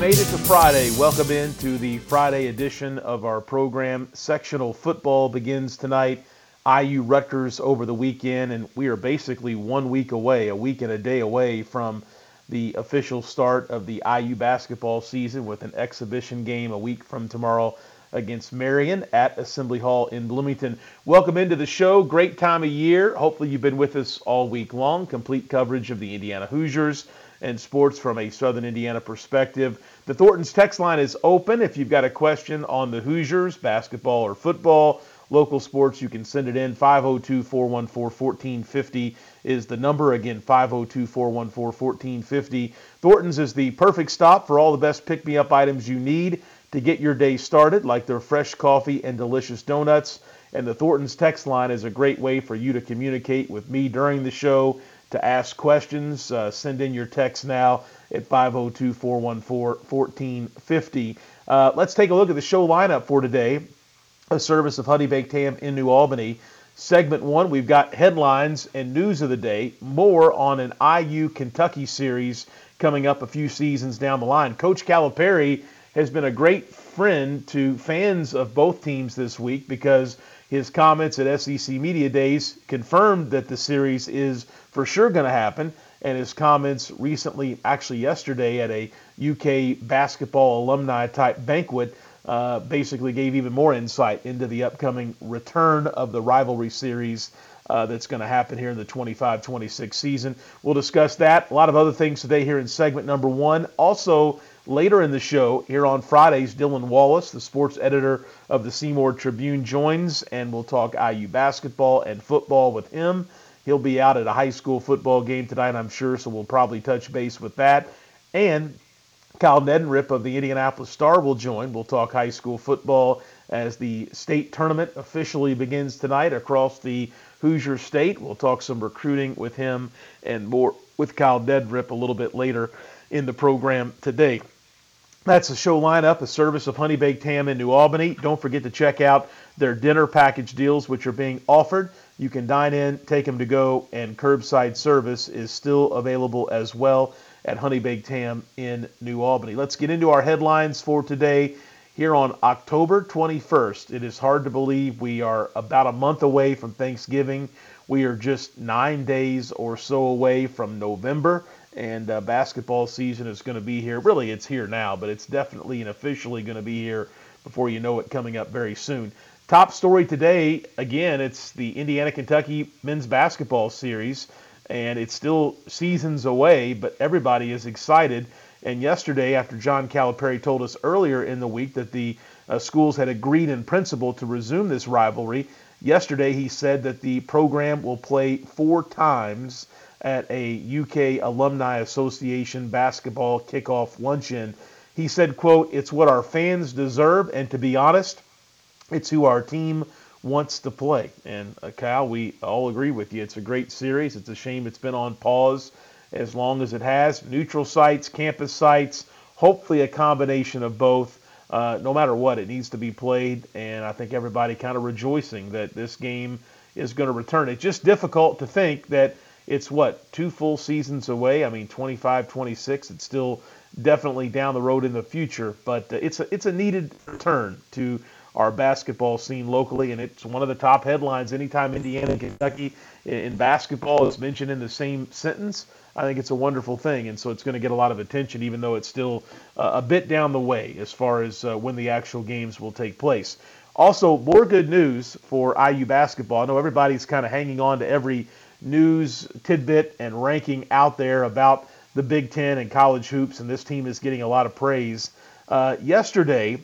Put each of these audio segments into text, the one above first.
Made it to Friday. Welcome into the Friday edition of our program. Sectional football begins tonight. IU Rutgers over the weekend, and we are basically one week away, a week and a day away from the official start of the IU basketball season with an exhibition game a week from tomorrow against Marian at Assembly Hall in Bloomington. Welcome into the show. Great time of year. Hopefully, you've been with us all week long. Complete coverage of the Indiana Hoosiers and sports from a Southern Indiana perspective. The Thornton's text line is open. If you've got a question on the Hoosiers, basketball or football, local sports, you can send it in. 502 414 1450 is the number. Again, 502 414 1450. Thornton's is the perfect stop for all the best pick me up items you need to get your day started, like their fresh coffee and delicious donuts. And the Thornton's text line is a great way for you to communicate with me during the show to ask questions. Uh, send in your text now at 502 414 1450. Uh, let's take a look at the show lineup for today. A service of Honey Baked Ham in New Albany. Segment one, we've got headlines and news of the day. More on an IU Kentucky series coming up a few seasons down the line. Coach Calipari has been a great friend to fans of both teams this week because his comments at SEC Media Days confirmed that the series is for sure going to happen. And his comments recently, actually yesterday, at a UK basketball alumni type banquet, uh, basically gave even more insight into the upcoming return of the rivalry series uh, that's going to happen here in the 25 26 season. We'll discuss that. A lot of other things today here in segment number one. Also, later in the show, here on Fridays, Dylan Wallace, the sports editor of the Seymour Tribune, joins and we'll talk IU basketball and football with him. He'll be out at a high school football game tonight, I'm sure, so we'll probably touch base with that. And Kyle Neddenriep of the Indianapolis Star will join. We'll talk high school football as the state tournament officially begins tonight across the Hoosier State. We'll talk some recruiting with him and more with Kyle Neddenriep a little bit later in the program today. That's the show lineup, a service of Honey Baked Ham in New Albany. Don't forget to check out their dinner package deals, which are being offered. You can dine in, take them to go, and curbside service is still available as well at Honey Baked Ham in New Albany. Let's get into our headlines for today. Here on October 21st, it is hard to believe we are about a month away from Thanksgiving. We are just nine days or so away from November, and uh, basketball season is going to be here. Really, it's here now, but it's definitely and officially going to be here before you know it coming up very soon. Top story today, again, it's the Indiana Kentucky men's basketball series, and it's still seasons away, but everybody is excited. And yesterday, after John Calipari told us earlier in the week that the uh, schools had agreed in principle to resume this rivalry, yesterday he said that the program will play four times at a UK Alumni Association basketball kickoff luncheon. He said, quote, it's what our fans deserve, and to be honest, it's who our team wants to play. And uh, Kyle, we all agree with you. It's a great series. It's a shame it's been on pause as long as it has. Neutral sites, campus sites, hopefully a combination of both. Uh, no matter what, it needs to be played. And I think everybody kind of rejoicing that this game is going to return. It's just difficult to think that it's what, two full seasons away? I mean, 25, 26. It's still definitely down the road in the future, but uh, it's a, it's a needed return to our basketball scene locally, and it's one of the top headlines anytime Indiana and Kentucky in basketball is mentioned in the same sentence. I think it's a wonderful thing, and so it's going to get a lot of attention, even though it's still uh, a bit down the way as far as uh, when the actual games will take place. Also, more good news for IU basketball. I know everybody's kind of hanging on to every news tidbit and ranking out there about the Big Ten and college hoops, and this team is getting a lot of praise. Uh, yesterday,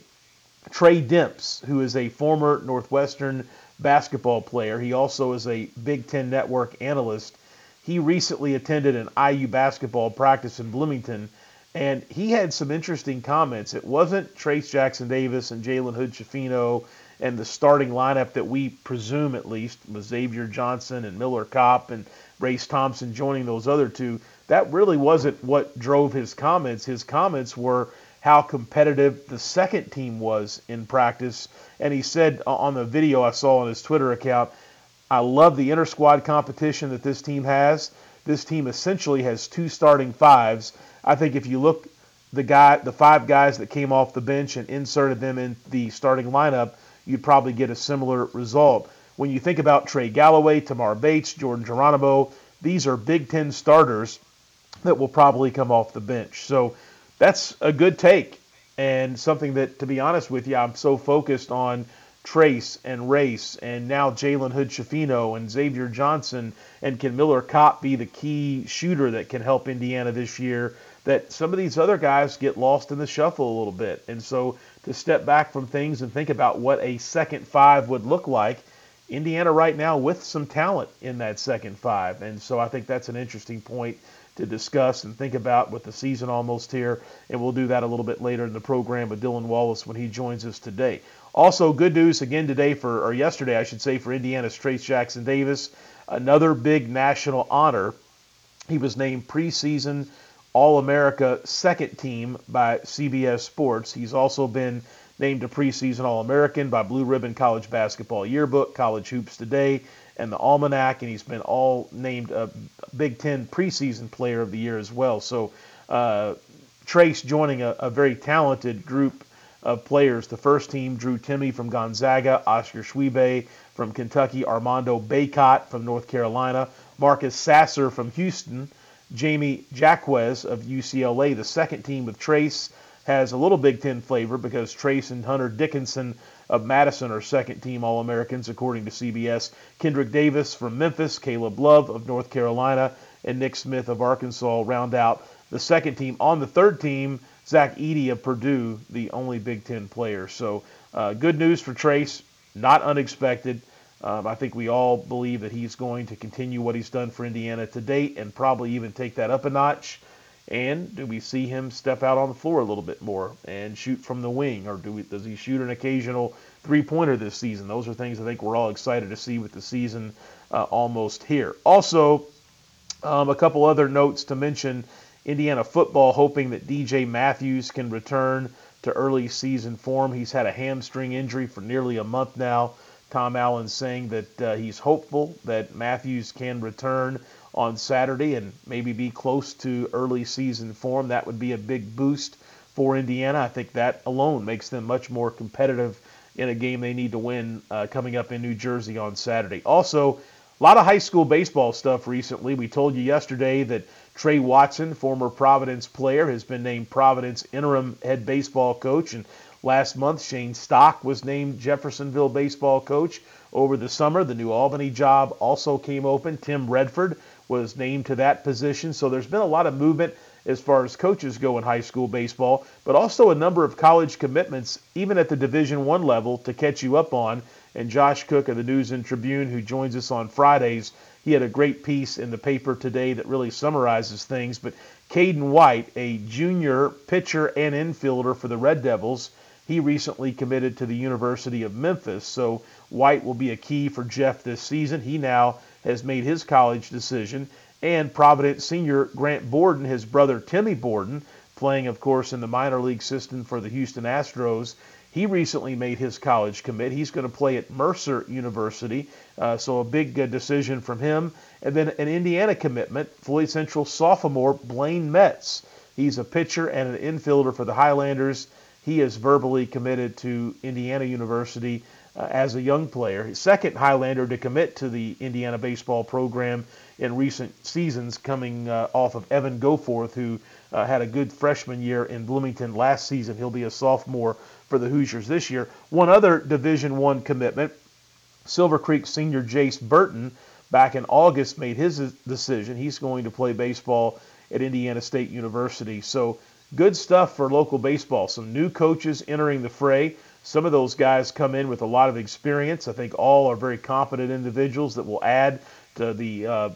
Tre Demps, who is a former Northwestern basketball player, he also is a Big Ten Network analyst. He recently attended an IU basketball practice in Bloomington, and he had some interesting comments. It wasn't Trayce Jackson Davis and Jalen Hood Schifino and the starting lineup that we presume, at least, was Xavier Johnson and Miller Kopp and Race Thompson joining those other two. That really wasn't what drove his comments. His comments were how competitive the second team was in practice. And he said on the video I saw on his Twitter account, I love the inter squad competition that this team has. This team essentially has two starting fives. I think if you look the guy, the five guys that came off the bench and inserted them in the starting lineup, you'd probably get a similar result. When you think about Trey Galloway, Tamar Bates, Jordan Geronimo, these are Big Ten starters that will probably come off the bench. So that's a good take and something that, to be honest with you, I'm so focused on Trayce and Race, and now Jalen Hood Schifino and Xavier Johnson, and can Miller Kopp be the key shooter that can help Indiana this year? That some of these other guys get lost in the shuffle a little bit. And so to step back from things and think about what a second five would look like, Indiana right now with some talent in that second five. And so I think that's an interesting point to discuss and think about with the season almost here. And we'll do that a little bit later in the program with Dylan Wallace when he joins us today. Also, good news again today for, or yesterday, I should say, for Indiana's Trayce Jackson Davis. Another big national honor. He was named preseason All America second team by CBS Sports. He's also been named a preseason All American by Blue Ribbon College Basketball Yearbook, College Hoops Today, and the Almanac, and he's been all named a Big Ten preseason player of the year as well. So, uh, Trayce joining a, a very talented group of players. The first team Drew Timme from Gonzaga, Oscar Tshiebwe from Kentucky, Armando Bacot from North Carolina, Marcus Sasser from Houston, Jamie Jaquez of UCLA. The second team with Trayce has a little Big Ten flavor because Trayce and Hunter Dickinson of Madison are second team All Americans, according to CBS. Kendrick Davis from Memphis, Caleb Love of North Carolina, and Nick Smith of Arkansas round out the second team. On the third team, Zach Edey of Purdue, the only Big Ten player. So uh, good news for Trayce, not unexpected. Um, I think we all believe that he's going to continue what he's done for Indiana to date and probably even take that up a notch. And do we see him step out on the floor a little bit more and shoot from the wing, or do we, does he shoot an occasional three-pointer this season? Those are things I think we're all excited to see with the season uh, almost here. Also, um, a couple other notes to mention Indiana football hoping that DJ Matthews can return to early season form. He's had a hamstring injury for nearly a month now. Tom Allen saying that uh, he's hopeful that Matthews can return on Saturday and maybe be close to early season form. That would be a big boost for Indiana. I think that alone makes them much more competitive in a game they need to win uh, coming up in New Jersey on Saturday. Also, a lot of high school baseball stuff recently. We told you yesterday that Trey Watson, former Providence player, has been named Providence interim head baseball coach. And last month, Shane Stock was named Jeffersonville baseball coach. Over the summer, the new Albany job also came open. Tim Redford was named to that position. So there's been a lot of movement as far as coaches go in high school baseball, but also a number of college commitments, even at the Division One level, to catch you up on. And Josh Cook of the News and Tribune, who joins us on Fridays, he had a great piece in the paper today that really summarizes things. But Caden White, a junior pitcher and infielder for the Red Devils, he recently committed to the University of Memphis. So White will be a key for Jeff this season. He now has made his college decision. And Providence senior Grant Borden, his brother Timmy Borden, playing, of course, in the minor league system for the Houston Astros, he recently made his college commit. He's going to play at Mercer University, uh, so a big uh, decision from him. And then an Indiana commitment, Floyd Central sophomore Blaine Metz. He's a pitcher and an infielder for the Highlanders. He is verbally committed to Indiana University. Uh, as a young player. His second Highlander to commit to the Indiana baseball program in recent seasons, coming uh, off of Evan Goforth, who uh, had a good freshman year in Bloomington last season. He'll be a sophomore for the Hoosiers this year. One other Division One commitment, Silver Creek senior Jace Burton, back in August made his decision. He's going to play baseball at Indiana State University. So good stuff for local baseball. Some new coaches entering the fray. Some of those guys come in with a lot of experience. I think all are very competent individuals that will add to the uh,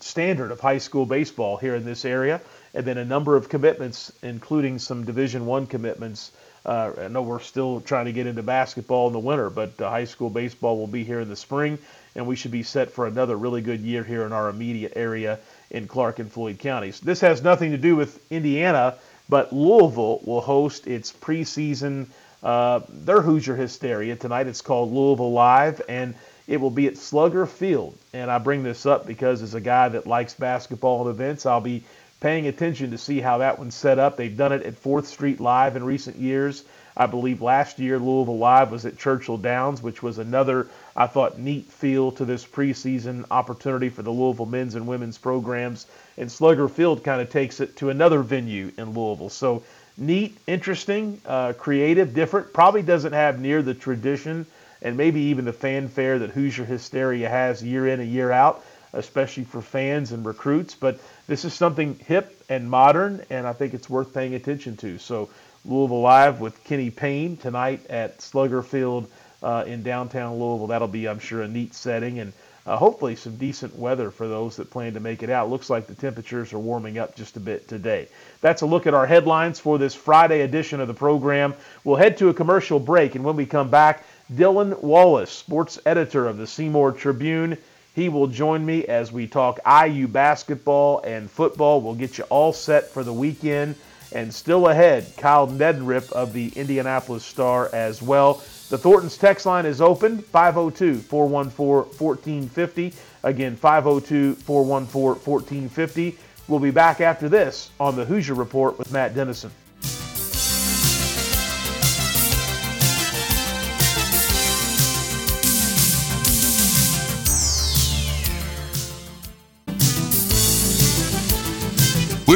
standard of high school baseball here in this area. And then a number of commitments, including some Division One commitments. Uh, I know we're still trying to get into basketball in the winter, but uh, high school baseball will be here in the spring, and we should be set for another really good year here in our immediate area in Clark and Floyd counties. This has nothing to do with Indiana, but Louisville will host its preseason uh, their Hoosier Hysteria. Tonight it's called Louisville Live, and it will be at Slugger Field. And I bring this up because as a guy that likes basketball and events, I'll be paying attention to see how that one's set up. They've done it at 4th Street Live in recent years. I believe last year Louisville Live was at Churchill Downs, which was another, I thought, neat feel to this preseason opportunity for the Louisville men's and women's programs. And Slugger Field kind of takes it to another venue in Louisville. So neat, interesting, uh, creative, different. Probably doesn't have near the tradition and maybe even the fanfare that Hoosier Hysteria has year in and year out, especially for fans and recruits. But this is something hip and modern, and I think it's worth paying attention to. So Louisville Live with Kenny Payne tonight at Slugger Field uh, in downtown Louisville. That'll be, I'm sure, a neat setting and uh, hopefully some decent weather for those that plan to make it out. Looks like the temperatures are warming up just a bit today. That's a look at our headlines for this Friday edition of the program. We'll head to a commercial break, and when we come back, Dylan Wallace, sports editor of the Seymour Tribune, he will join me as we talk IU basketball and football. We'll get you all set for the weekend. And still ahead, Kyle Neddenriep of the Indianapolis Star as well. The Thornton's text line is open 502 414 1450. Again, 502 414 1450. We'll be back after this on the Hoosier Report with Matt Dennison.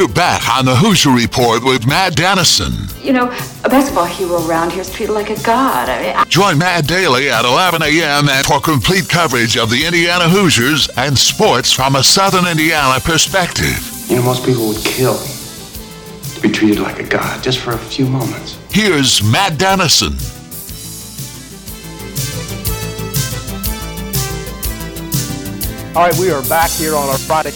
We're back on the Hoosier Report with Matt Dennison. You know, a basketball hero around here is treated like a god. I mean, I... Join Matt daily at 11 a.m. for complete coverage of the Indiana Hoosiers and sports from a Southern Indiana perspective. You know, most people would kill to be treated like a god just for a few moments. Here's Matt Dennison. All right, we are back here on our Friday.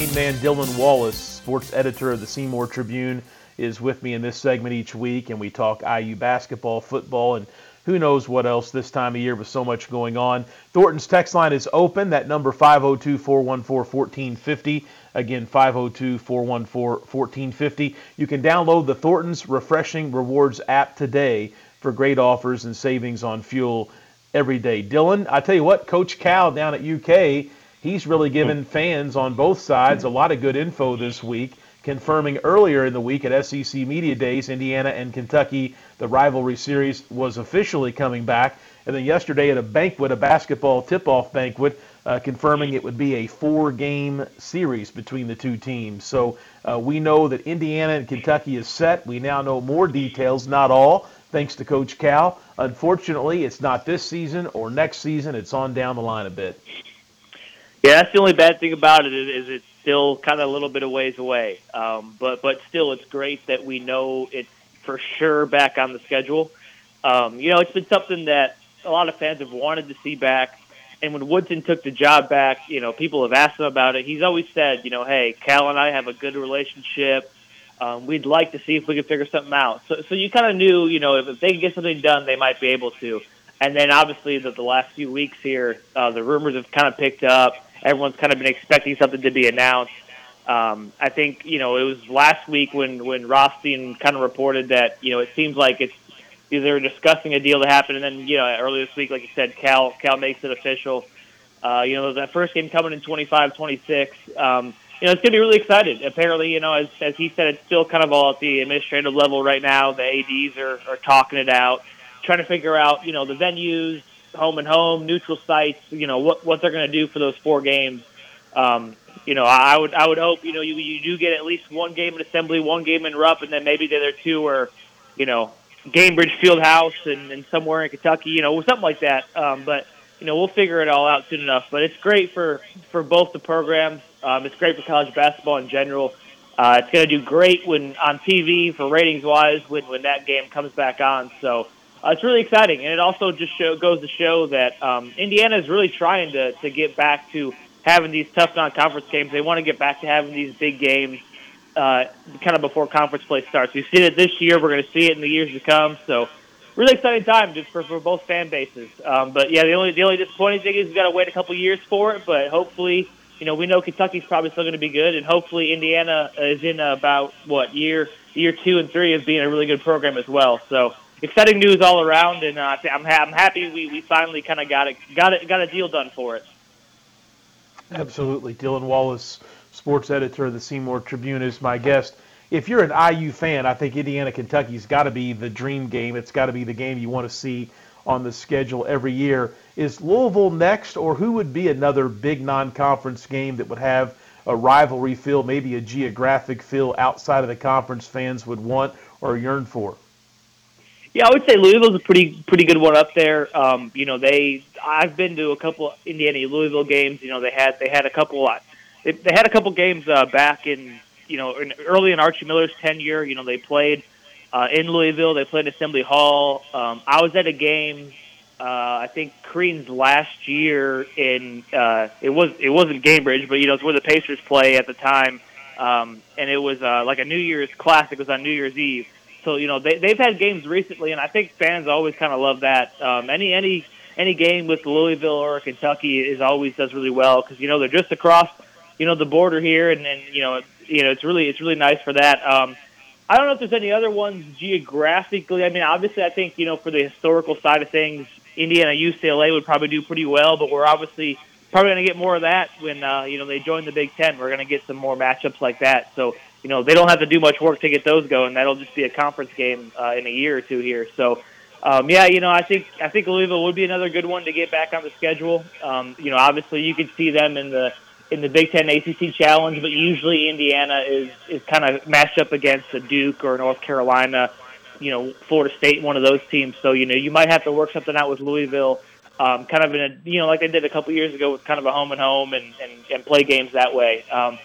Main man Dylan Wallace sports editor of the Seymour Tribune, is with me in this segment each week, and we talk IU basketball, football, and who knows what else this time of year with so much going on. Thornton's text line is open. That number 502 414 1450. Again, 502 414 1450. You can download the Thornton's Refreshing Rewards app today for great offers and savings on fuel every day. Dylan, I tell you what, Coach Cal down at UK he's really given fans on both sides a lot of good info this week, confirming earlier in the week at SEC Media Days, Indiana and Kentucky, the rivalry series was officially coming back. And then yesterday at a banquet, a basketball tip off banquet, uh, confirming it would be a four game series between the two teams. So uh, we know that Indiana and Kentucky is set. We now know more details, not all, thanks to Coach Cal. Unfortunately, it's not this season or next season, it's on down the line a bit. Yeah, that's the only bad thing about it is, it's still kind of a little bit of ways away. Um, but but still, it's great that we know it's for sure back on the schedule. Um, you know, it's been something that a lot of fans have wanted to see back. And when Woodson took the job back, you know, people have asked him about it. He's always said, you know, hey, Cal and I have a good relationship. Um, we'd like to see if we could figure something out. So, so you kind of knew, you know, if, if they could get something done, they might be able to. And then obviously the, the last few weeks here, uh, the rumors have kind of picked up everyone's kind of been expecting something to be announced. Um, I think you know it was last week when when Rothstein kind of reported that you know it seems like it's they're discussing a deal to happen, and then you know earlier this week, like you said, Cal Cal makes it official. Uh, you know that first game coming in 25-26. Um, you know it's going to be really excited. Apparently, you know as as he said, it's still kind of all at the administrative level right now. The ads are are talking it out trying to figure out, you know, the venues, home and home, neutral sites, you know, what what they're going to do for those four games. Um, you know, I would I would hope you know you you do get at least one game in Assembly, one game in Rupp, and then maybe the other two are, you know, Gainbridge Fieldhouse and, and somewhere in Kentucky, you know, something like that. Um, but you know, we'll figure it all out soon enough. But it's great for for both the programs. Um, it's great for college basketball in general. Uh, it's going to do great when on TV for ratings wise when when that game comes back on. So uh, it's really exciting, and it also just show, goes to show that um, Indiana is really trying to to get back to having these tough non-conference games. They want to get back to having these big games, uh, kind of before conference play starts. We've seen it this year. We're going to see it in the years to come. So, really exciting time just for, for both fan bases. Um, but yeah, the only the only disappointing thing is we've got to wait a couple years for it. But hopefully, you know, we know Kentucky's probably still going to be good, and hopefully Indiana is in about what year year two and three of being a really good program as well. So. Exciting news all around, and uh, I'm, ha- I'm happy we, we finally kind of got it got it got a deal done for it. Absolutely. Dylan Wallace, sports editor of the Seymour Tribune, is my guest. If you're an IU fan, I think Indiana Kentucky's got to be the dream game. It's got to be the game you want to see on the schedule every year. Is Louisville next, or who would be another big non conference game that would have a rivalry feel, maybe a geographic feel outside of the conference fans would want or yearn for? Yeah, I would say Louisville's a pretty pretty good one up there. Um, you know, they I've been to a couple Indiana Louisville games. You know, they had they had a couple they, they had a couple games uh, back in you know in, early in Archie Miller's tenure. You know, they played uh, in Louisville. They played Assembly Hall. Um, I was at a game. Uh, I think Crean's last year in uh, it was it wasn't Gainbridge, but you know it's where the Pacers play at the time, um, and it was uh, like a New Year's classic. It was on New Year's Eve so you know they they've had games recently, and I think fans always kind of love that. Um, any any any game with Louisville or Kentucky is always does really well because you know they're just across you know the border here, and and you know you know it's really it's really nice for that. Um, I don't know if there's any other ones geographically. I mean, obviously, I think you know for the historical side of things, Indiana UCLA would probably do pretty well, but we're obviously probably going to get more of that when uh, you know they join the Big Ten. We're going to get some more matchups like that. So you know they don't have to do much work to get those going. That'll just be a conference game uh, in a year or two here. So. Um, yeah, you know, I think I think Louisville would be another good one to get back on the schedule. Um, you know, obviously you could see them in the in the Big Ten ACC Challenge, but usually Indiana is is kind of matched up against a Duke or North Carolina, you know, Florida State, one of those teams. So you know, you might have to work something out with Louisville, um, kind of in a you know like they did a couple years ago with kind of a home and home and and, and play games that way. Um,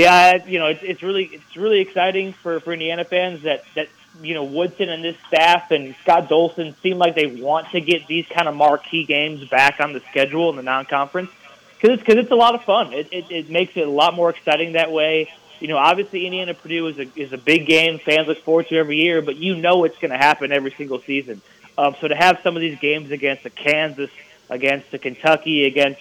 yeah, you know, it's, it's really it's really exciting for, for Indiana fans that that you know Woodson and this staff and Scott Dolson seem like they want to get these kind of marquee games back on the schedule in the non-conference because it's because it's a lot of fun. It, it it makes it a lot more exciting that way. You know, obviously Indiana Purdue is a is a big game fans look forward to every year, but you know it's going to happen every single season. Um, so to have some of these games against a Kansas, against a Kentucky, against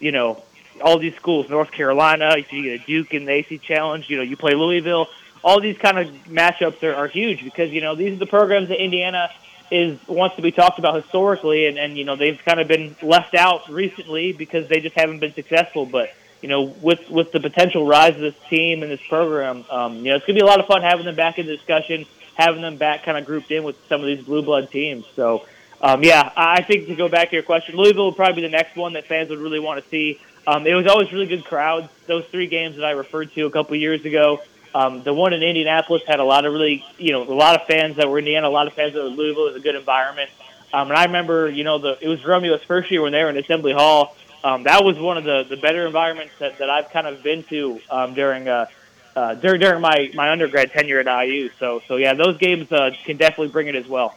you know all these schools, North Carolina, you get a Duke in the AC Challenge, you know, you play Louisville. All these kind of matchups are, are huge because, you know, these are the programs that Indiana is wants to be talked about historically and, and you know, they've kind of been left out recently because they just haven't been successful. But, you know, with with the potential rise of this team and this program, um, you know, it's gonna be a lot of fun having them back in the discussion, having them back kind of grouped in with some of these blue blood teams. So um, yeah, I think to go back to your question, Louisville would probably be the next one that fans would really want to see. Um, it was always really good crowds. Those three games that I referred to a couple years ago. Um, the one in Indianapolis had a lot of really, you know, a lot of fans that were Indiana, a lot of fans that were Louisville. It was a good environment. Um, and I remember, you know, the it was Romeo's first year when they were in Assembly Hall. Um, that was one of the, the better environments that, that I've kind of been to um, during uh, uh, during during my, my undergrad tenure at IU. So so yeah, those games uh, can definitely bring it as well.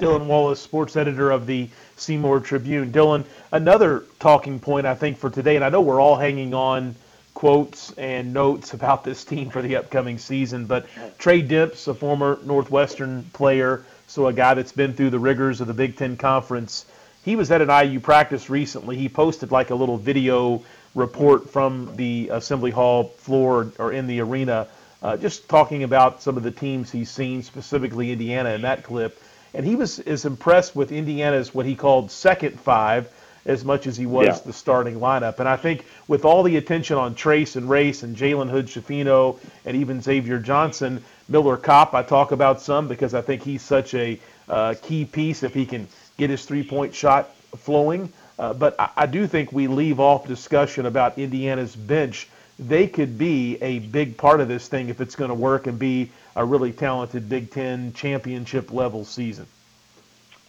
Dylan Wallace, sports editor of the Seymour Tribune. Dylan, another talking point I think for today, and I know we're all hanging on quotes and notes about this team for the upcoming season, but Tre Demps, a former Northwestern player, so a guy that's been through the rigors of the Big Ten Conference, he was at an IU practice recently. He posted like a little video report from the Assembly Hall floor or in the arena, uh, just talking about some of the teams he's seen, specifically Indiana in that clip and he was as impressed with Indiana's what he called second five as much as he was yeah. the starting lineup. And I think with all the attention on Trayce and Race and Jalen Hood Schifino and even Xavier Johnson, Miller Kopp, I talk about some because I think he's such a uh, key piece if he can get his three-point shot flowing. Uh, but I, I do think we leave off discussion about Indiana's bench. They could be a big part of this thing if it's going to work and be a really talented Big Ten championship level season.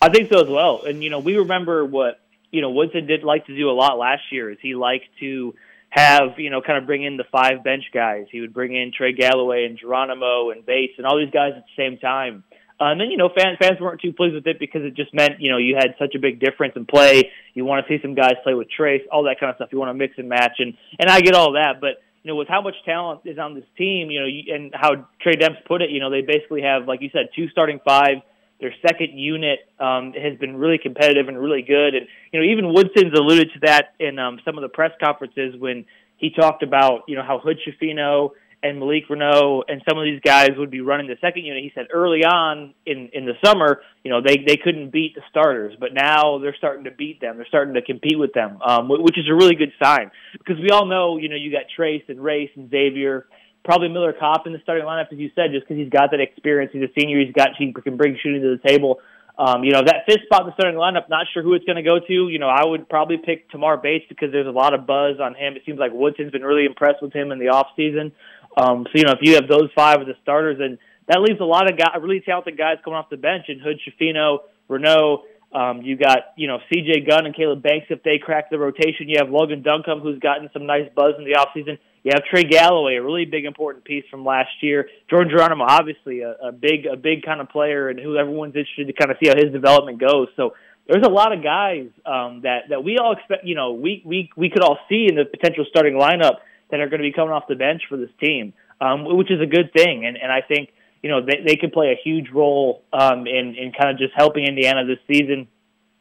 I think so as well. And you know, we remember what you know Woodson did like to do a lot last year. Is he liked to have you know kind of bring in the five bench guys. He would bring in Trey Galloway and Geronimo and Bates and all these guys at the same time. Um, and you know, fans fans weren't too pleased with it because it just meant you know you had such a big difference in play. You want to see some guys play with Trayce, all that kind of stuff. You want to mix and match, and and I get all that, but you know, with how much talent is on this team, you know, and how Tre Demps put it, you know, they basically have, like you said, two starting five. Their second unit um, has been really competitive and really good, and you know, even Woodson's alluded to that in um, some of the press conferences when he talked about you know how Hood Schifino and Malik Reneau and some of these guys would be running the second unit. He said early on in in the summer, you know, they they couldn't beat the starters, but now they're starting to beat them. They're starting to compete with them, um, which is a really good sign because we all know, you know, you got Trayce and Race and Xavier. Probably Miller Kopp in the starting lineup, as you said, just because he's got that experience. He's a senior. He's got he can bring shooting to the table. Um, you know, that fifth spot in the starting lineup, not sure who it's going to go to. You know, I would probably pick Tamar Bates because there's a lot of buzz on him. It seems like Woodson's been really impressed with him in the off season. Um, so you know, if you have those five as the starters, and that leaves a lot of guys, really talented guys coming off the bench. And Hood, Schifino, Reneau. Um, you got you know C.J. Gunn and Caleb Banks if they crack the rotation. You have Logan Duncombe who's gotten some nice buzz in the offseason. You have Trey Galloway, a really big important piece from last year. Jordan Geronimo, obviously a, a big a big kind of player, and who everyone's interested to kind of see how his development goes. So there's a lot of guys um, that that we all expect. You know, we we we could all see in the potential starting lineup that are going to be coming off the bench for this team, um, which is a good thing. And, and I think, you know, they, they could play a huge role um, in, in kind of just helping Indiana this season.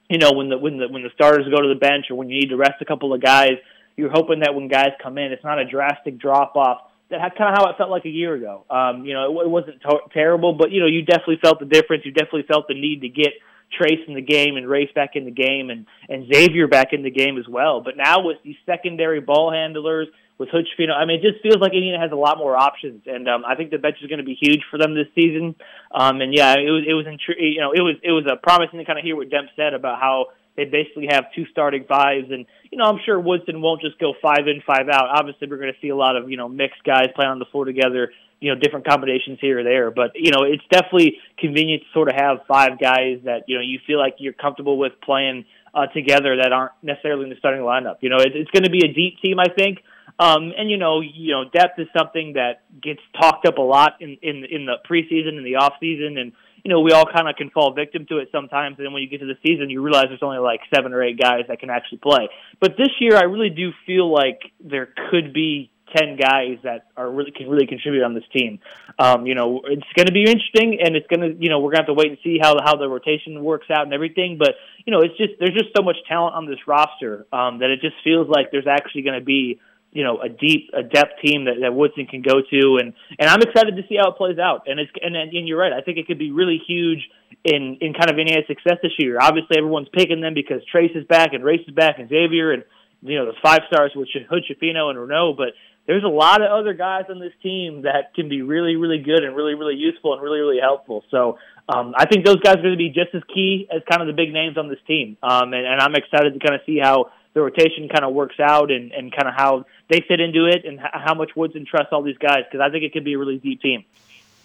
You know, when the when the when the starters go to the bench or when you need to rest a couple of guys, you're hoping that when guys come in, it's not a drastic drop off. That's kind of how it felt like a year ago. Um, you know, it, it wasn't to- terrible, but you know, you definitely felt the difference. You definitely felt the need to get Trayce in the game and Race back in the game and and Xavier back in the game as well. But now with these secondary ball handlers, with Hood I mean, it just feels like Indiana has a lot more options, and um, I think the bench is going to be huge for them this season. Um, and yeah, it was it was intri- you know it was it was a promising to kind of hear what Demp said about how they basically have two starting fives, and you know I'm sure Woodson won't just go five in five out. Obviously, we're going to see a lot of you know mixed guys playing on the floor together. You know, different combinations here or there, but you know, it's definitely convenient to sort of have five guys that you know you feel like you're comfortable with playing uh, together that aren't necessarily in the starting lineup. You know, it, it's going to be a deep team, I think. Um, and you know, you know, depth is something that gets talked up a lot in in in the preseason and the off season, and you know, we all kind of can fall victim to it sometimes. And then when you get to the season, you realize there's only like seven or eight guys that can actually play. But this year, I really do feel like there could be ten guys that are really can really contribute on this team. Um, you know, it's going to be interesting, and it's going to you know we're going to have to wait and see how how the rotation works out and everything. But you know, it's just there's just so much talent on this roster um, that it just feels like there's actually going to be you know a deep a depth team that, that Woodson can go to. And and I'm excited to see how it plays out. And it's and, and you're right. I think it could be really huge in in kind of Indiana's success this year. Obviously everyone's picking them because Trayce is back and Race is back and Xavier and you know the five stars with Hood Schifino and Reneau. But there's a lot of other guys on this team that can be really really good and really really useful and really really helpful. So um, I think those guys are going to be just as key as kind of the big names on this team. Um, and, and I'm excited to kind of see how the rotation kind of works out and, and kind of how they fit into it and how much Woodson trusts all these guys because I think it could be a really deep team.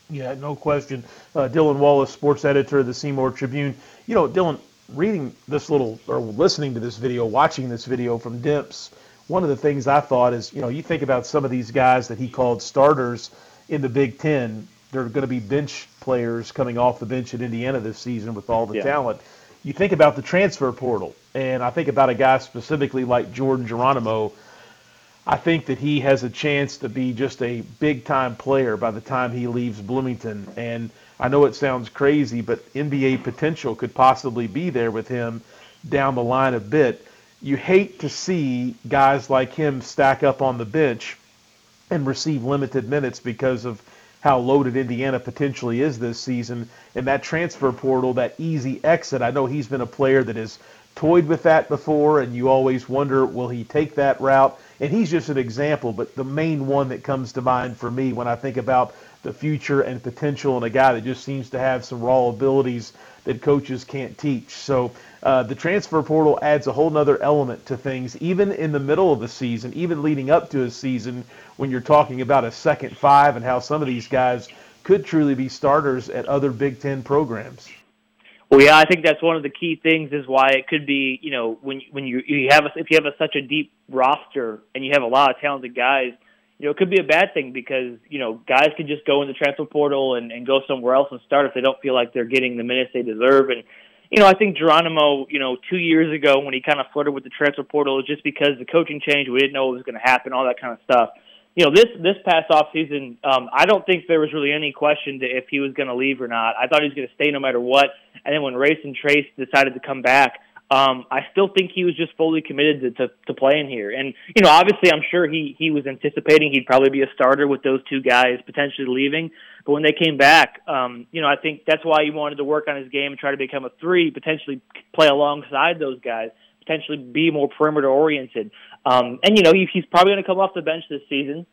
Yeah, no question. Uh, Dylan Wallace, sports editor of the Seymour Tribune. You know, Dylan, reading this little or listening to this video, watching this video from Demps, one of the things I thought is, you know, you think about some of these guys that he called starters in the Big Ten. They're going to be bench players coming off the bench at Indiana this season with all the Yeah. talent. You think about the transfer portal, and I think about a guy specifically like Jordan Geronimo. I think that he has a chance to be just a big time player by the time he leaves Bloomington. And I know it sounds crazy, but NBA potential could possibly be there with him down the line a bit. You hate to see guys like him stack up on the bench and receive limited minutes because of how loaded Indiana potentially is this season. And that transfer portal, that easy exit, I know he's been a player that has toyed with that before, and you always wonder, will he take that route? And he's just an example, but the main one that comes to mind for me when I think about the future and potential, and a guy that just seems to have some raw abilities that coaches can't teach. So uh, the transfer portal adds a whole nother element to things, even in the middle of the season, even leading up to a season when you're talking about a second five and how some of these guys could truly be starters at other Big Ten programs. Well, yeah, I think that's one of the key things is why it could be, you know, when when you you have a, if you have a, such a deep roster and you have a lot of talented guys, you know, it could be a bad thing because you know guys could just go in the transfer portal and, and go somewhere else and start if they don't feel like they're getting the minutes they deserve. And you know, I think Geronimo, you know, two years ago when he kind of flirted with the transfer portal, just because the coaching change, we didn't know what was going to happen, all that kind of stuff you know, this this past off season, um, I don't think there was really any question to if he was going to leave or not. I thought he was going to stay no matter what. And then when Race and Trayce decided to come back, um, I still think he was just fully committed to, to, to playing here. And you know, obviously, I'm sure he he was anticipating he'd probably be a starter with those two guys potentially leaving. But when they came back, um, you know, I think that's why he wanted to work on his game and try to become a three, potentially play alongside those guys potentially be more perimeter oriented. Um, and you know, he, he's probably going to come off the bench this season,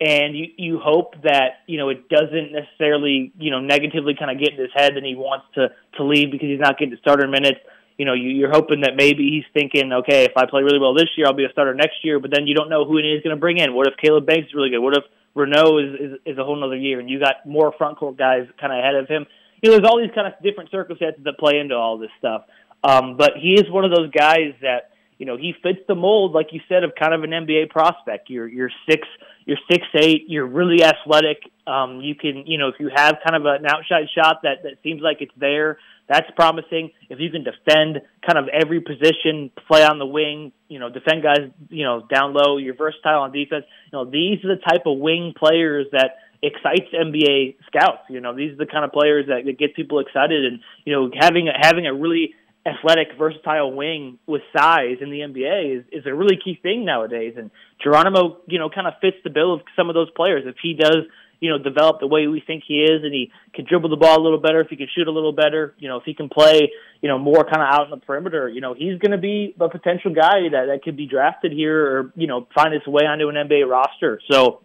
and you you hope that you know it doesn't necessarily you know negatively kind of get in his head that he wants to to leave because he's not getting the starter minutes. You know, you, you're hoping that maybe he's thinking, okay, if I play really well this year, I'll be a starter next year. But then you don't know who he's going to bring in. What if Caleb Banks is really good? What if Reneau is, is is a whole other year, and you got more front court guys kind of ahead of him? You know, there's all these kind of different circumstances that play into all this stuff. Um, but he is one of those guys that you know he fits the mold, like you said, of kind of an NBA prospect. You're you're six, you're six eight, you're really athletic. Um, you can you know if you have kind of an outside shot that that seems like it's there, that's promising. If you can defend kind of every position, play on the wing, you know, defend guys, you know, down low, you're versatile on defense. You know, these are the type of wing players that excites NBA scouts. You know, these are the kind of players that, that get people excited, and you know, having a, having a really athletic, versatile wing with size in the NBA is, is a really key thing nowadays. And Geronimo, you know, kind of fits the bill of some of those players. If he does, you know, develop the way we think he is and he can dribble the ball a little better, if he can shoot a little better, you know, if he can play, you know, more kind of out in the perimeter, you know, he's going to be a potential guy that, that could be drafted here or, you know, find his way onto an NBA roster. So,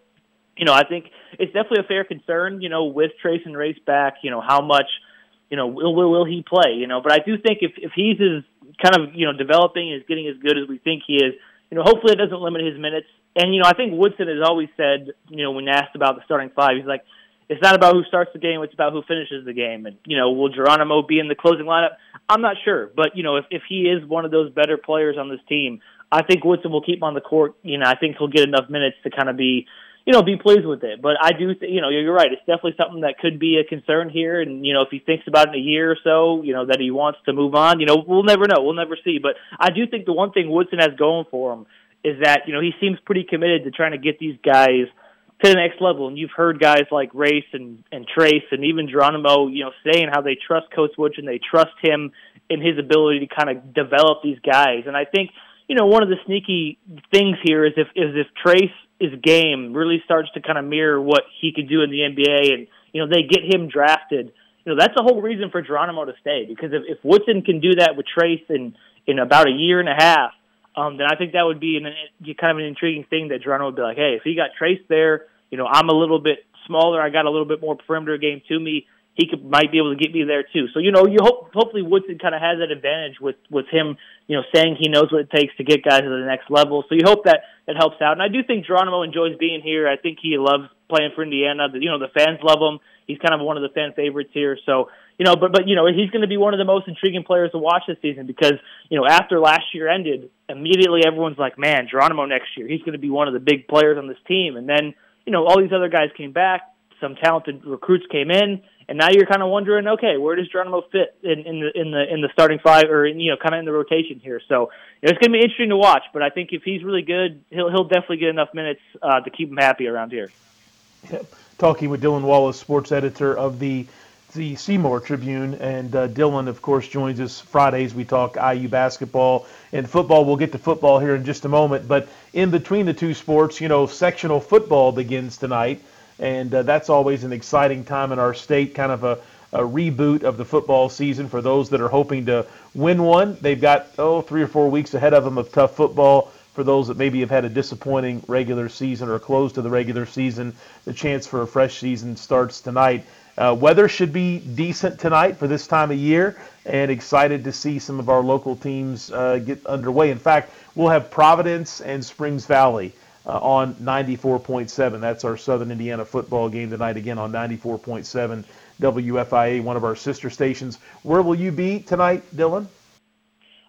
you know, I think it's definitely a fair concern, you know, with Trayce and Race back, you know, how much – you know, will, will will he play? You know, but I do think if if he's as kind of you know developing is getting as good as we think he is, you know, hopefully it doesn't limit his minutes. And you know, I think Woodson has always said, you know, when asked about the starting five, he's like, it's not about who starts the game; it's about who finishes the game. And you know, will Geronimo be in the closing lineup? I'm not sure, but you know, if if he is one of those better players on this team, I think Woodson will keep him on the court. You know, I think he'll get enough minutes to kind of be you know, be pleased with it. But I do, th- you know, you're right. It's definitely something that could be a concern here. And you know, if he thinks about it in a year or so, you know, that he wants to move on, you know, we'll never know. We'll never see. But I do think the one thing Woodson has going for him is that you know he seems pretty committed to trying to get these guys to the next level. And you've heard guys like Race and and Trayce and even Geronimo, you know, saying how they trust Coach Woodson, they trust him in his ability to kind of develop these guys. And I think you know one of the sneaky things here is if is if Trayce his game really starts to kind of mirror what he could do in the NBA, and you know they get him drafted. You know that's the whole reason for Geronimo to stay because if, if Woodson can do that with Trayce in in about a year and a half, um, then I think that would be an, kind of an intriguing thing that Geronimo would be like, hey, if he got Trayce there, you know I'm a little bit smaller, I got a little bit more perimeter game to me he could might be able to get me there too. So you know, you hope hopefully Woodson kind of has that advantage with with him, you know, saying he knows what it takes to get guys to the next level. So you hope that that helps out. And I do think Geronimo enjoys being here. I think he loves playing for Indiana. You know, the fans love him. He's kind of one of the fan favorites here. So you know, but but you know, he's going to be one of the most intriguing players to watch this season because you know after last year ended, immediately everyone's like, man, Geronimo next year, he's going to be one of the big players on this team. And then you know, all these other guys came back. Some talented recruits came in and now you're kind of wondering, okay, where does Geronimo fit in, in the in the in the starting five or in, you know kind of in the rotation here? So it's going to be interesting to watch. But I think if he's really good, he'll he'll definitely get enough minutes uh, to keep him happy around here. Yep. Talking with Dylan Wallace, sports editor of the the Seymour Tribune, and uh, Dylan, of course, joins us Fridays. We talk IU basketball and football. We'll get to football here in just a moment, but in between the two sports, you know, sectional football begins tonight and uh, that's always an exciting time in our state, kind of a, a reboot of the football season for those that are hoping to win one. They've got, oh, three or four weeks ahead of them of tough football. for those that maybe have had a disappointing regular season or close to the regular season. The chance for a fresh season starts tonight. Uh, weather should be decent tonight for this time of year, and excited to see some of our local teams uh, get underway. In fact, we'll have Providence and Springs Valley uh, on 94.7. That's our Southern Indiana football game tonight, again on 94.7 WFIA, one of our sister stations. Where will you be tonight, Dylan?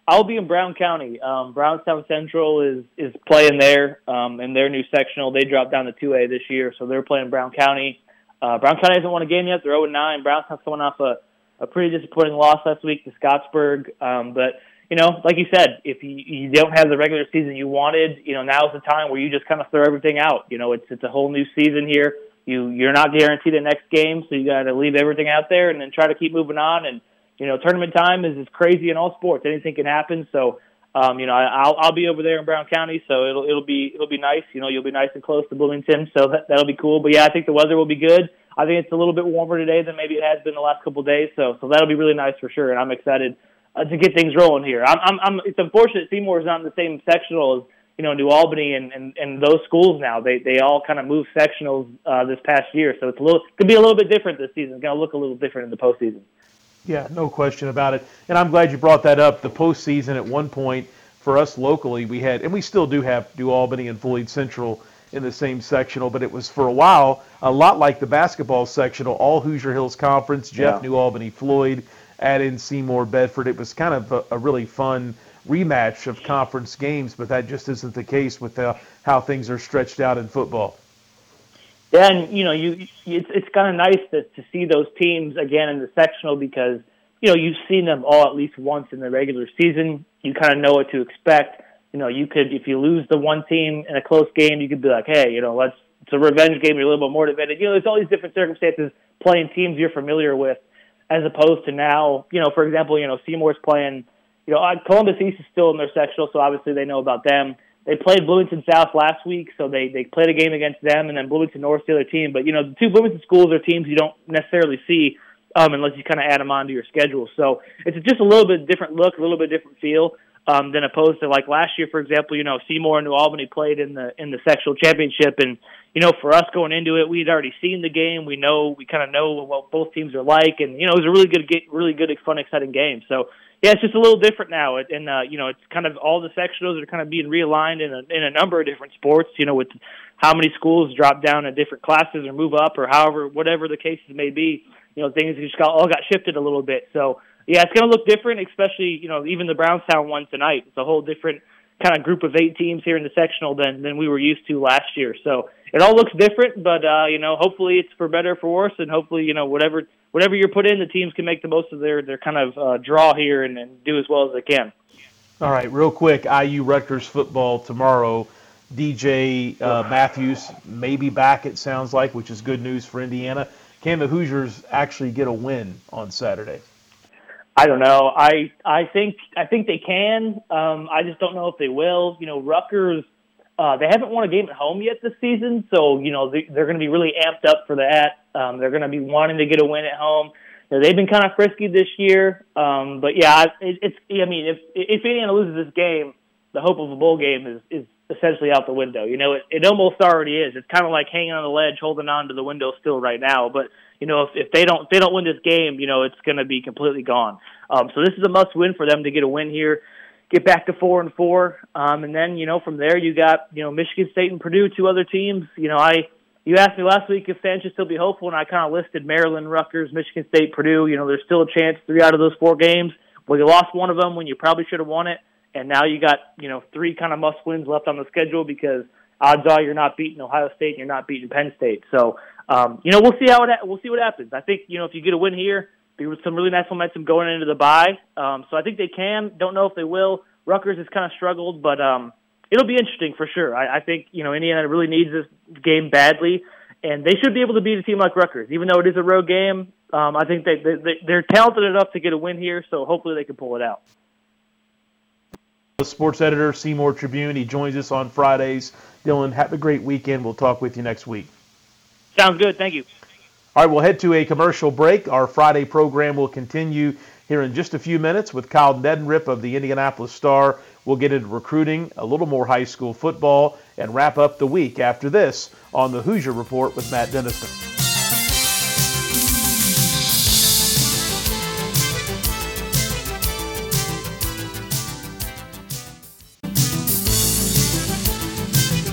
I'll be in Brown County. Um, Brownstown Central is is playing there um, in their new sectional. They dropped down to 2A this year, so they're playing Brown County. Uh, Brown County hasn't won a game yet. They're 0 9. Brown Brownstown's coming off a, a pretty disappointing loss last week to Scottsburg. Um, but you know, like you said, if you, you don't have the regular season you wanted, you know, now's the time where you just kind of throw everything out. You know, it's it's a whole new season here. You you're not guaranteed the next game, so you got to leave everything out there and then try to keep moving on. And you know, tournament time is is crazy in all sports. Anything can happen. So, um, you know, I, will I'll be over there in Brown County, so it'll it'll be it'll be nice. You know, you'll be nice and close to Bloomington, so that that'll be cool. But yeah, I think the weather will be good. I think it's a little bit warmer today than maybe it has been the last couple of days, so so that'll be really nice for sure. And I'm excited uh, to get things rolling here. I'm, I'm, I'm it's unfortunate Seymour is not in the same sectional as you know New Albany and and, and those schools now. They they all kind of moved sectionals uh, this past year, so it's a little could be a little bit different this season. It's gonna look a little different in the postseason. Yeah, no question about it. And I'm glad you brought that up. The postseason at one point for us locally, we had, and we still do have New Albany and Floyd Central in the same sectional, but it was for a while a lot like the basketball sectional, all Hoosier Hills Conference, Jeff, yeah. New Albany, Floyd, add in Seymour, Bedford. It was kind of a, a, really fun rematch of conference games, but that just isn't the case with the, how things are stretched out in football. Yeah, and you know, you it's it's kind of nice to to see those teams again in the sectional because you know you've seen them all at least once in the regular season. You kind of know what to expect. You know, you could if you lose the one team in a close game, you could be like, hey, you know, let's it's a revenge game. You're a little bit more motivated. You know, there's all these different circumstances playing teams you're familiar with, as opposed to now. You know, for example, you know Seymour's playing. You know, Columbus East is still in their sectional, so obviously they know about them they played Bloomington South last week, so they they played a game against them, and then Bloomington North the other team. But you know, the two Bloomington schools are teams you don't necessarily see um, unless you kind of add them onto your schedule. So it's just a little bit different look, a little bit different feel um, than opposed to like last year, for example. You know, Seymour and New Albany played in the in the sectional championship, and you know, for us going into it, we'd already seen the game. We know we kind of know what both teams are like, and you know, it was a really good, really good, fun, exciting game. So yeah, it's just a little different now, and uh, you know, it's kind of all the sectionals are kind of being realigned in a in a number of different sports. You know, with how many schools drop down in different classes or move up, or however, whatever the cases may be. You know, things just got all got shifted a little bit. So yeah, it's going to look different, especially you know even the Brownstown one tonight. It's a whole different kind of group of eight teams here in the sectional than than we were used to last year. So it all looks different, but uh, you know, hopefully it's for better for worse, and hopefully you know whatever whatever you're put in, the teams can make the most of their their kind of uh, draw here and, and do as well as they can. All right, real quick, IU Rutgers football tomorrow. DJ uh, Matthews may be back. It sounds like, which is good news for Indiana. Can the Hoosiers actually get a win on Saturday? I don't know. I I think I think they can. Um, I just don't know if they will. You know, Rutgers uh, they haven't won a game at home yet this season, so you know they, they're going to be really amped up for that. Um, they're going to be wanting to get a win at home. You know, they've been kind of frisky this year, um, but yeah, it, it's. I mean, if if Indiana loses this game, the hope of a bowl game is is essentially out the window. You know, it, it almost already is. It's kind of like hanging on the ledge, holding on to the window still right now. But you know, if, if they don't if they don't win this game, you know, it's going to be completely gone. Um, so this is a must win for them to get a win here get back to four and four. Um, and then, you know, from there you got, you know, Michigan State and Purdue, two other teams. You know, I you asked me last week if fans should still be hopeful, and I kind of listed Maryland, Rutgers, Michigan State, Purdue. You know, there's still a chance three out of those four games. Well, you lost one of them when you probably should have won it, and now you got you know three kind of must wins left on the schedule because odds are you're not beating Ohio State and you're not beating Penn State. So, um, you know, we'll see how it we'll see what happens. I think you know if you get a win here, there was some really nice momentum going into the bye. Um, so I think they can. Don't know if they will. Rutgers has kind of struggled, but um, it'll be interesting for sure. I, I think you know Indiana really needs this game badly, and they should be able to beat a team like Rutgers, even though it is a road game. Um, I think they, they they're talented enough to get a win here, so hopefully they can pull it out. Sports editor Seymour Tribune. He joins us on Fridays. Dylan, have a great weekend. We'll talk with you next week. Sounds good. Thank you. All right, we'll head to a commercial break. Our Friday program will continue here in just a few minutes with Kyle Neddenriep of the Indianapolis Star. We'll get into recruiting, a little more high school football, and wrap up the week after this on the Hoosier Report with Matt Dennison.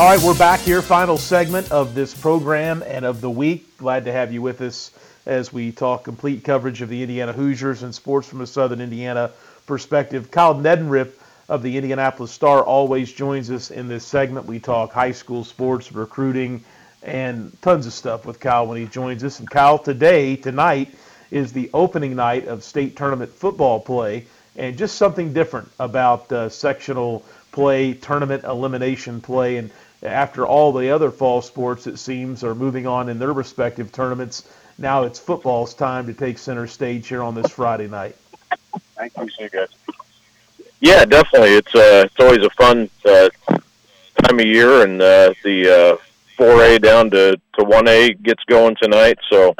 All right, we're back here. Final segment of this program and of the week. Glad to have you with us as we talk complete coverage of the Indiana Hoosiers and sports from a Southern Indiana perspective. Kyle Neddenriep of the Indianapolis Star always joins us in this segment. We talk high school sports, recruiting, and tons of stuff with Kyle when he joins us. And Kyle, today, tonight, is the opening night of state tournament football play, and just something different about uh, sectional play, tournament elimination play, and after all the other fall sports, it seems, are moving on in their respective tournaments. Now it's football's time to take center stage here on this Friday night. Thank you, so guys. Yeah, definitely. It's uh, it's always a fun uh, time of year, and uh, the uh, 4A down to to 1A gets going tonight. So,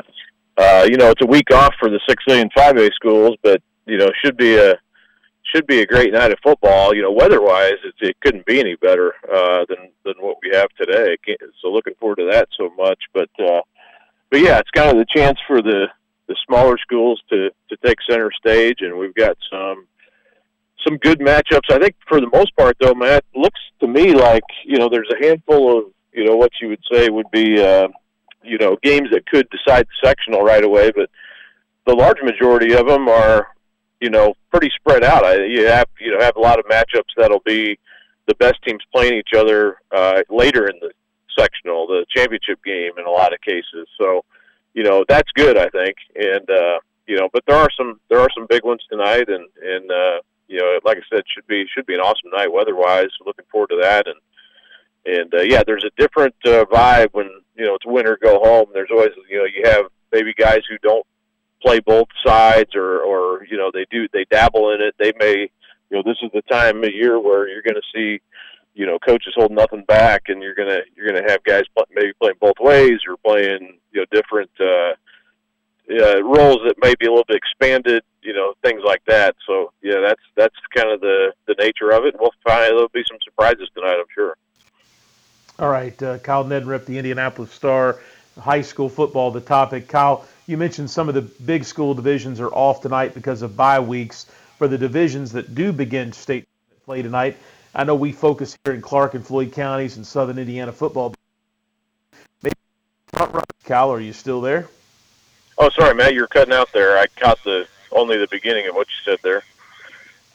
uh, you know, it's a week off for the 6A and 5A schools, but you know, should be a should be a great night of football. You know, weather-wise, it, it couldn't be any better uh, than than what we have today. So looking forward to that so much. But uh, but yeah, it's kind of the chance for the the smaller schools to to take center stage, and we've got some some good matchups. I think for the most part, though, Matt looks to me like you know there's a handful of you know what you would say would be uh, you know games that could decide the sectional right away, but the large majority of them are you know, pretty spread out. I, you have you know have a lot of matchups that'll be the best teams playing each other uh, later in the sectional, the championship game in a lot of cases. So, you know, that's good, I think. And uh, you know, but there are some there are some big ones tonight, and and uh, you know, like I said, should be should be an awesome night weather-wise. Looking forward to that, and and uh, yeah, there's a different uh, vibe when you know it's winter, go home. There's always you know you have maybe guys who don't play both sides or or you know they do they dabble in it they may you know this is the time of year where you're going to see you know coaches hold nothing back and you're to you're to have guys maybe playing both ways or playing you know different uh uh, roles that may be a little bit expanded, you know, things like that. So yeah, that's that's kind of the the nature of it. We'll find there'll be some surprises tonight, I'm sure. All right, uh, Kyle Neddenriep, the Indianapolis Star, high school football, the topic. Kyle, you mentioned some of the big school divisions are off tonight because of bye weeks. For the divisions that do begin state play tonight, I know we focus here in Clark and Floyd counties and Southern Indiana football. Maybe Cal, are you still there? Oh, sorry, Matt, you're cutting out there. I caught the only the beginning of what you said there.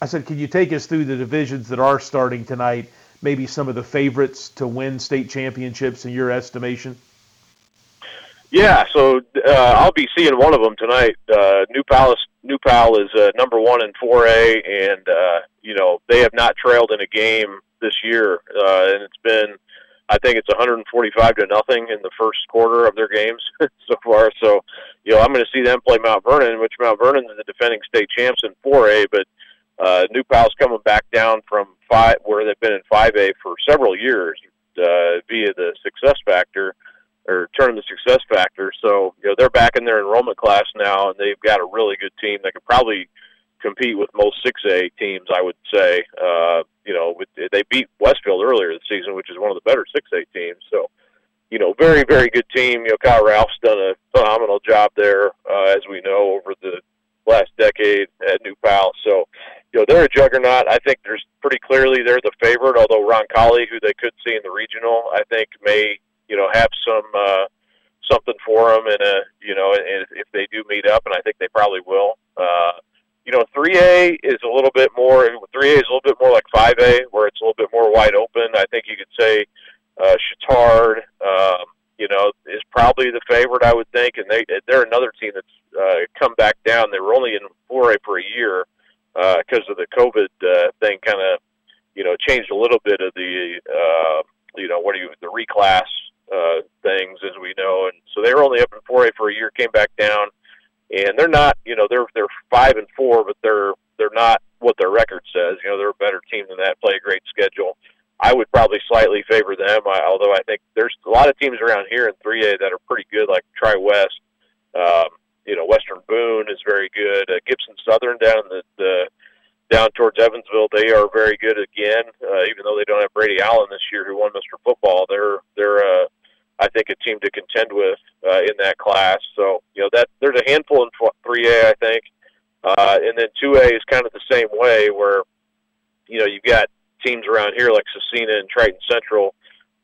I said, can you take us through the divisions that are starting tonight? Maybe some of the favorites to win state championships in your estimation. Yeah, so uh, I'll be seeing one of them tonight. Uh, New Palace, New Pal is uh, number one in 4A, and uh, you know they have not trailed in a game this year, uh, and it's been, I think it's 145 to nothing in the first quarter of their games so far. So, you know, I'm going to see them play Mount Vernon, which Mount Vernon is the defending state champs in 4A, but uh, New Pal's coming back down from five, where they've been in 5A for several years uh, via the success factor or turn the success factor. So you know they're back in their enrollment class now, and they've got a really good team that could probably compete with most 6A teams. I would say. Uh, you know, with, they beat Westfield earlier this season, which is one of the better 6A teams. So. You know, very, very good team. You know, Kyle Ralph's done a phenomenal job there, uh, as we know, over the last decade at New Pal. So, you know, they're a juggernaut. I think there's pretty clearly they're the favorite, although Roncalli, who they could see in the regional, I think may have some uh, something for them, and a you know, and if they do meet up, and I think they probably will. Uh, you know, 3A is a little bit more. 3A is a little bit more like 5A, where it's a little bit more wide open. I think you could say uh, Chatard, um, you know, is probably the favorite. I would think, and they they're another team that's uh, come back down. They were only in 4A for a year because uh, of the COVID uh, thing. Kind of, you know, changed a little bit of the uh, you know, what do you the reclass uh, things as we know, and so they were only up in 4A for a year, came back down, and they're not, you know, they're they're five and four, but they're they're not what their record says. You know, they're a better team than that, play a great schedule. I would probably slightly favor them, I, although I think there's a lot of teams around here in 3A that are pretty good, like Tri West. Um, you know, Western Boone is very good. Uh, Gibson Southern down the, the down towards Evansville, they are very good again. Uh, even though they don't have Brady Allen this year, who won Mr. Football, they're they're uh, I think a team to contend with uh, in that class. So you know that there's a handful in 3A, I think, uh, and then 2A is kind of the same way, where you know you've got teams around here like Scecina and Triton Central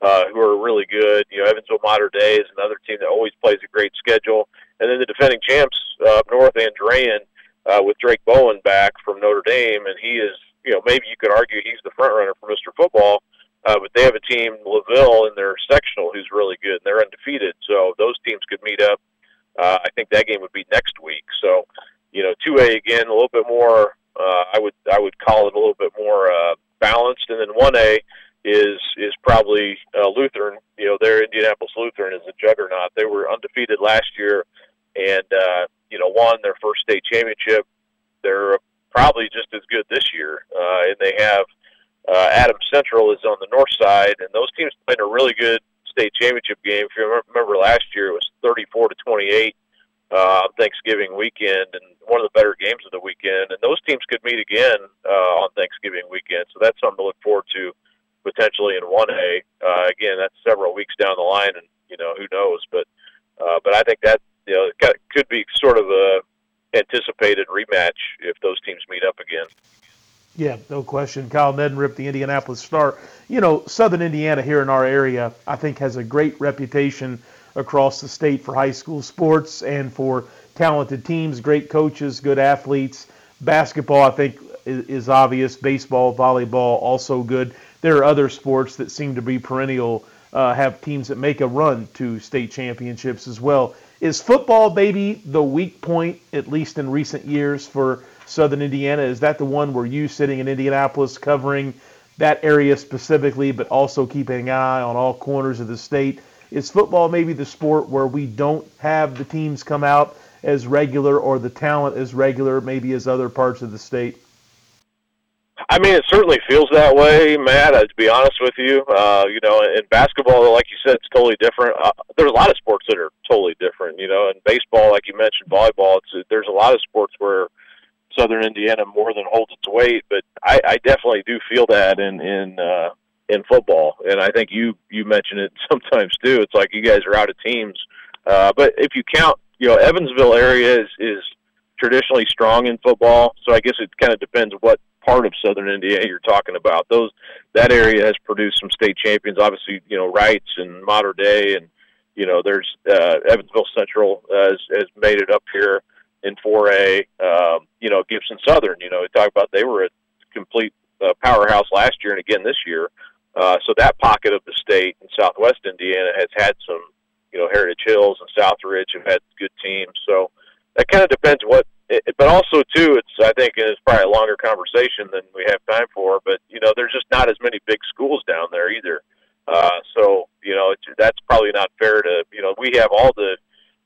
uh, who are really good. You know, Evansville Mater Dei is another team that always plays a great schedule, and then the defending champs uh, up north, Andrean, uh, with Drayk Bowen back from Notre Dame, and he is, you know, maybe you could argue he's the front runner for Mr. Football. Uh, but they have a team, Laville, in their sectional, who's really good, and they're undefeated. So those teams could meet up. Uh, I think that game would be next week. So, you know, two A again, a little bit more. Uh, I would I would call it a little bit more uh, balanced, and then one A is is probably uh, Lutheran. You know, their Indianapolis Lutheran is a juggernaut. They were undefeated last year, and uh, you know won their first state championship. They're probably just as good this year, uh, and they have uh, Adams Central is on the north side, and those teams played a really good state championship game. If you remember last year, it was 34 to 28 uh, Thanksgiving weekend, and one of the better games of the weekend. And those teams could meet again uh, on Thanksgiving weekend, so that's something to look forward to potentially in 1A. Uh, again, that's several weeks down the line, and you know who knows. But uh, but I think that you know could be sort of a anticipated rematch if those teams meet up again. Yeah, no question. Kyle Neddenriep, the Indianapolis Star. You know, Southern Indiana here in our area, I think, has a great reputation across the state for high school sports and for talented teams, great coaches, good athletes. Basketball, I think, is, is obvious. Baseball, volleyball, also good there are other sports that seem to be perennial, uh, have teams that make a run to state championships as well. Is football maybe the weak point, at least in recent years, for Southern Indiana? Is that the one where you sitting in Indianapolis covering that area specifically, but also keeping an eye on all corners of the state? Is football maybe the sport where we don't have the teams come out as regular or the talent as regular, maybe as other parts of the state? I mean, it certainly feels that way, Matt. Uh, to be honest with you, uh, you know, in basketball, like you said, it's totally different. Uh, there's a lot of sports that are totally different. You know, in baseball, like you mentioned, volleyball. It's there's a lot of sports where Southern Indiana more than holds its weight, but I, I definitely do feel that in in uh, in football, and I think you you mention it sometimes too. It's like you guys are out of teams, uh, but if you count, you know, Evansville area is is traditionally strong in football, so I guess it kind of depends what part of Southern Indiana you're talking about. Those that area has produced some state champions. Obviously, you know Reitz and Mater Dei, and you know there's uh, Evansville Central has, has made it up here in 4A. Um, you know Gibson Southern. You know we talk about they were a complete uh, powerhouse last year and again this year. Uh, so that pocket of the state in Southwest Indiana has had some. You know Heritage Hills and Southridge have had good teams. So that kind of depends what it, but also too, it's I think it's probably a longer conversation than we have time for. But you know, there's just not as many big schools down there either. Uh, so you know, it's, that's probably not fair to you know. We have all the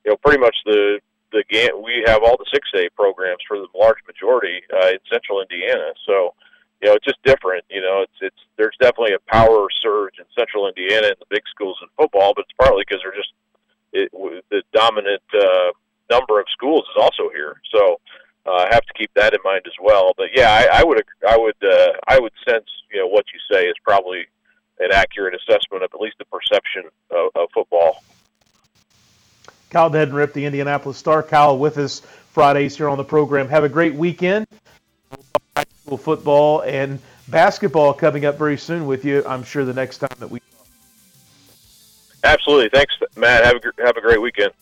you know pretty much the the. We have all the six A programs for the large majority uh, in Central Indiana. So you know, it's just different. You know, it's it's there's definitely a power surge in Central Indiana in the big schools in football, but it's partly because they're just it, the dominant. Uh, number of schools is also here. So uh, I have to keep that in mind as well. But yeah, I, I would I would uh, I would sense you know what you say is probably an accurate assessment of at least the perception of, of football. Kyle Neddenriep, the Indianapolis Star. Kyle with us Fridays here on the program. Have a great weekend. High school football and basketball coming up very soon with you. I'm sure the next time that we. Absolutely. Thanks, Matt. Have a, have a great weekend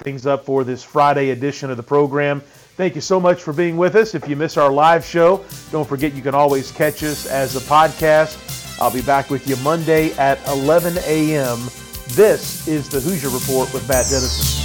things up for this Friday edition of the program. Thank you so much for being with us. If you miss our live show, don't forget you can always catch us as a podcast. I'll be back with you Monday at 11 a.m. This is the Hoosier Report with Matt Dennison.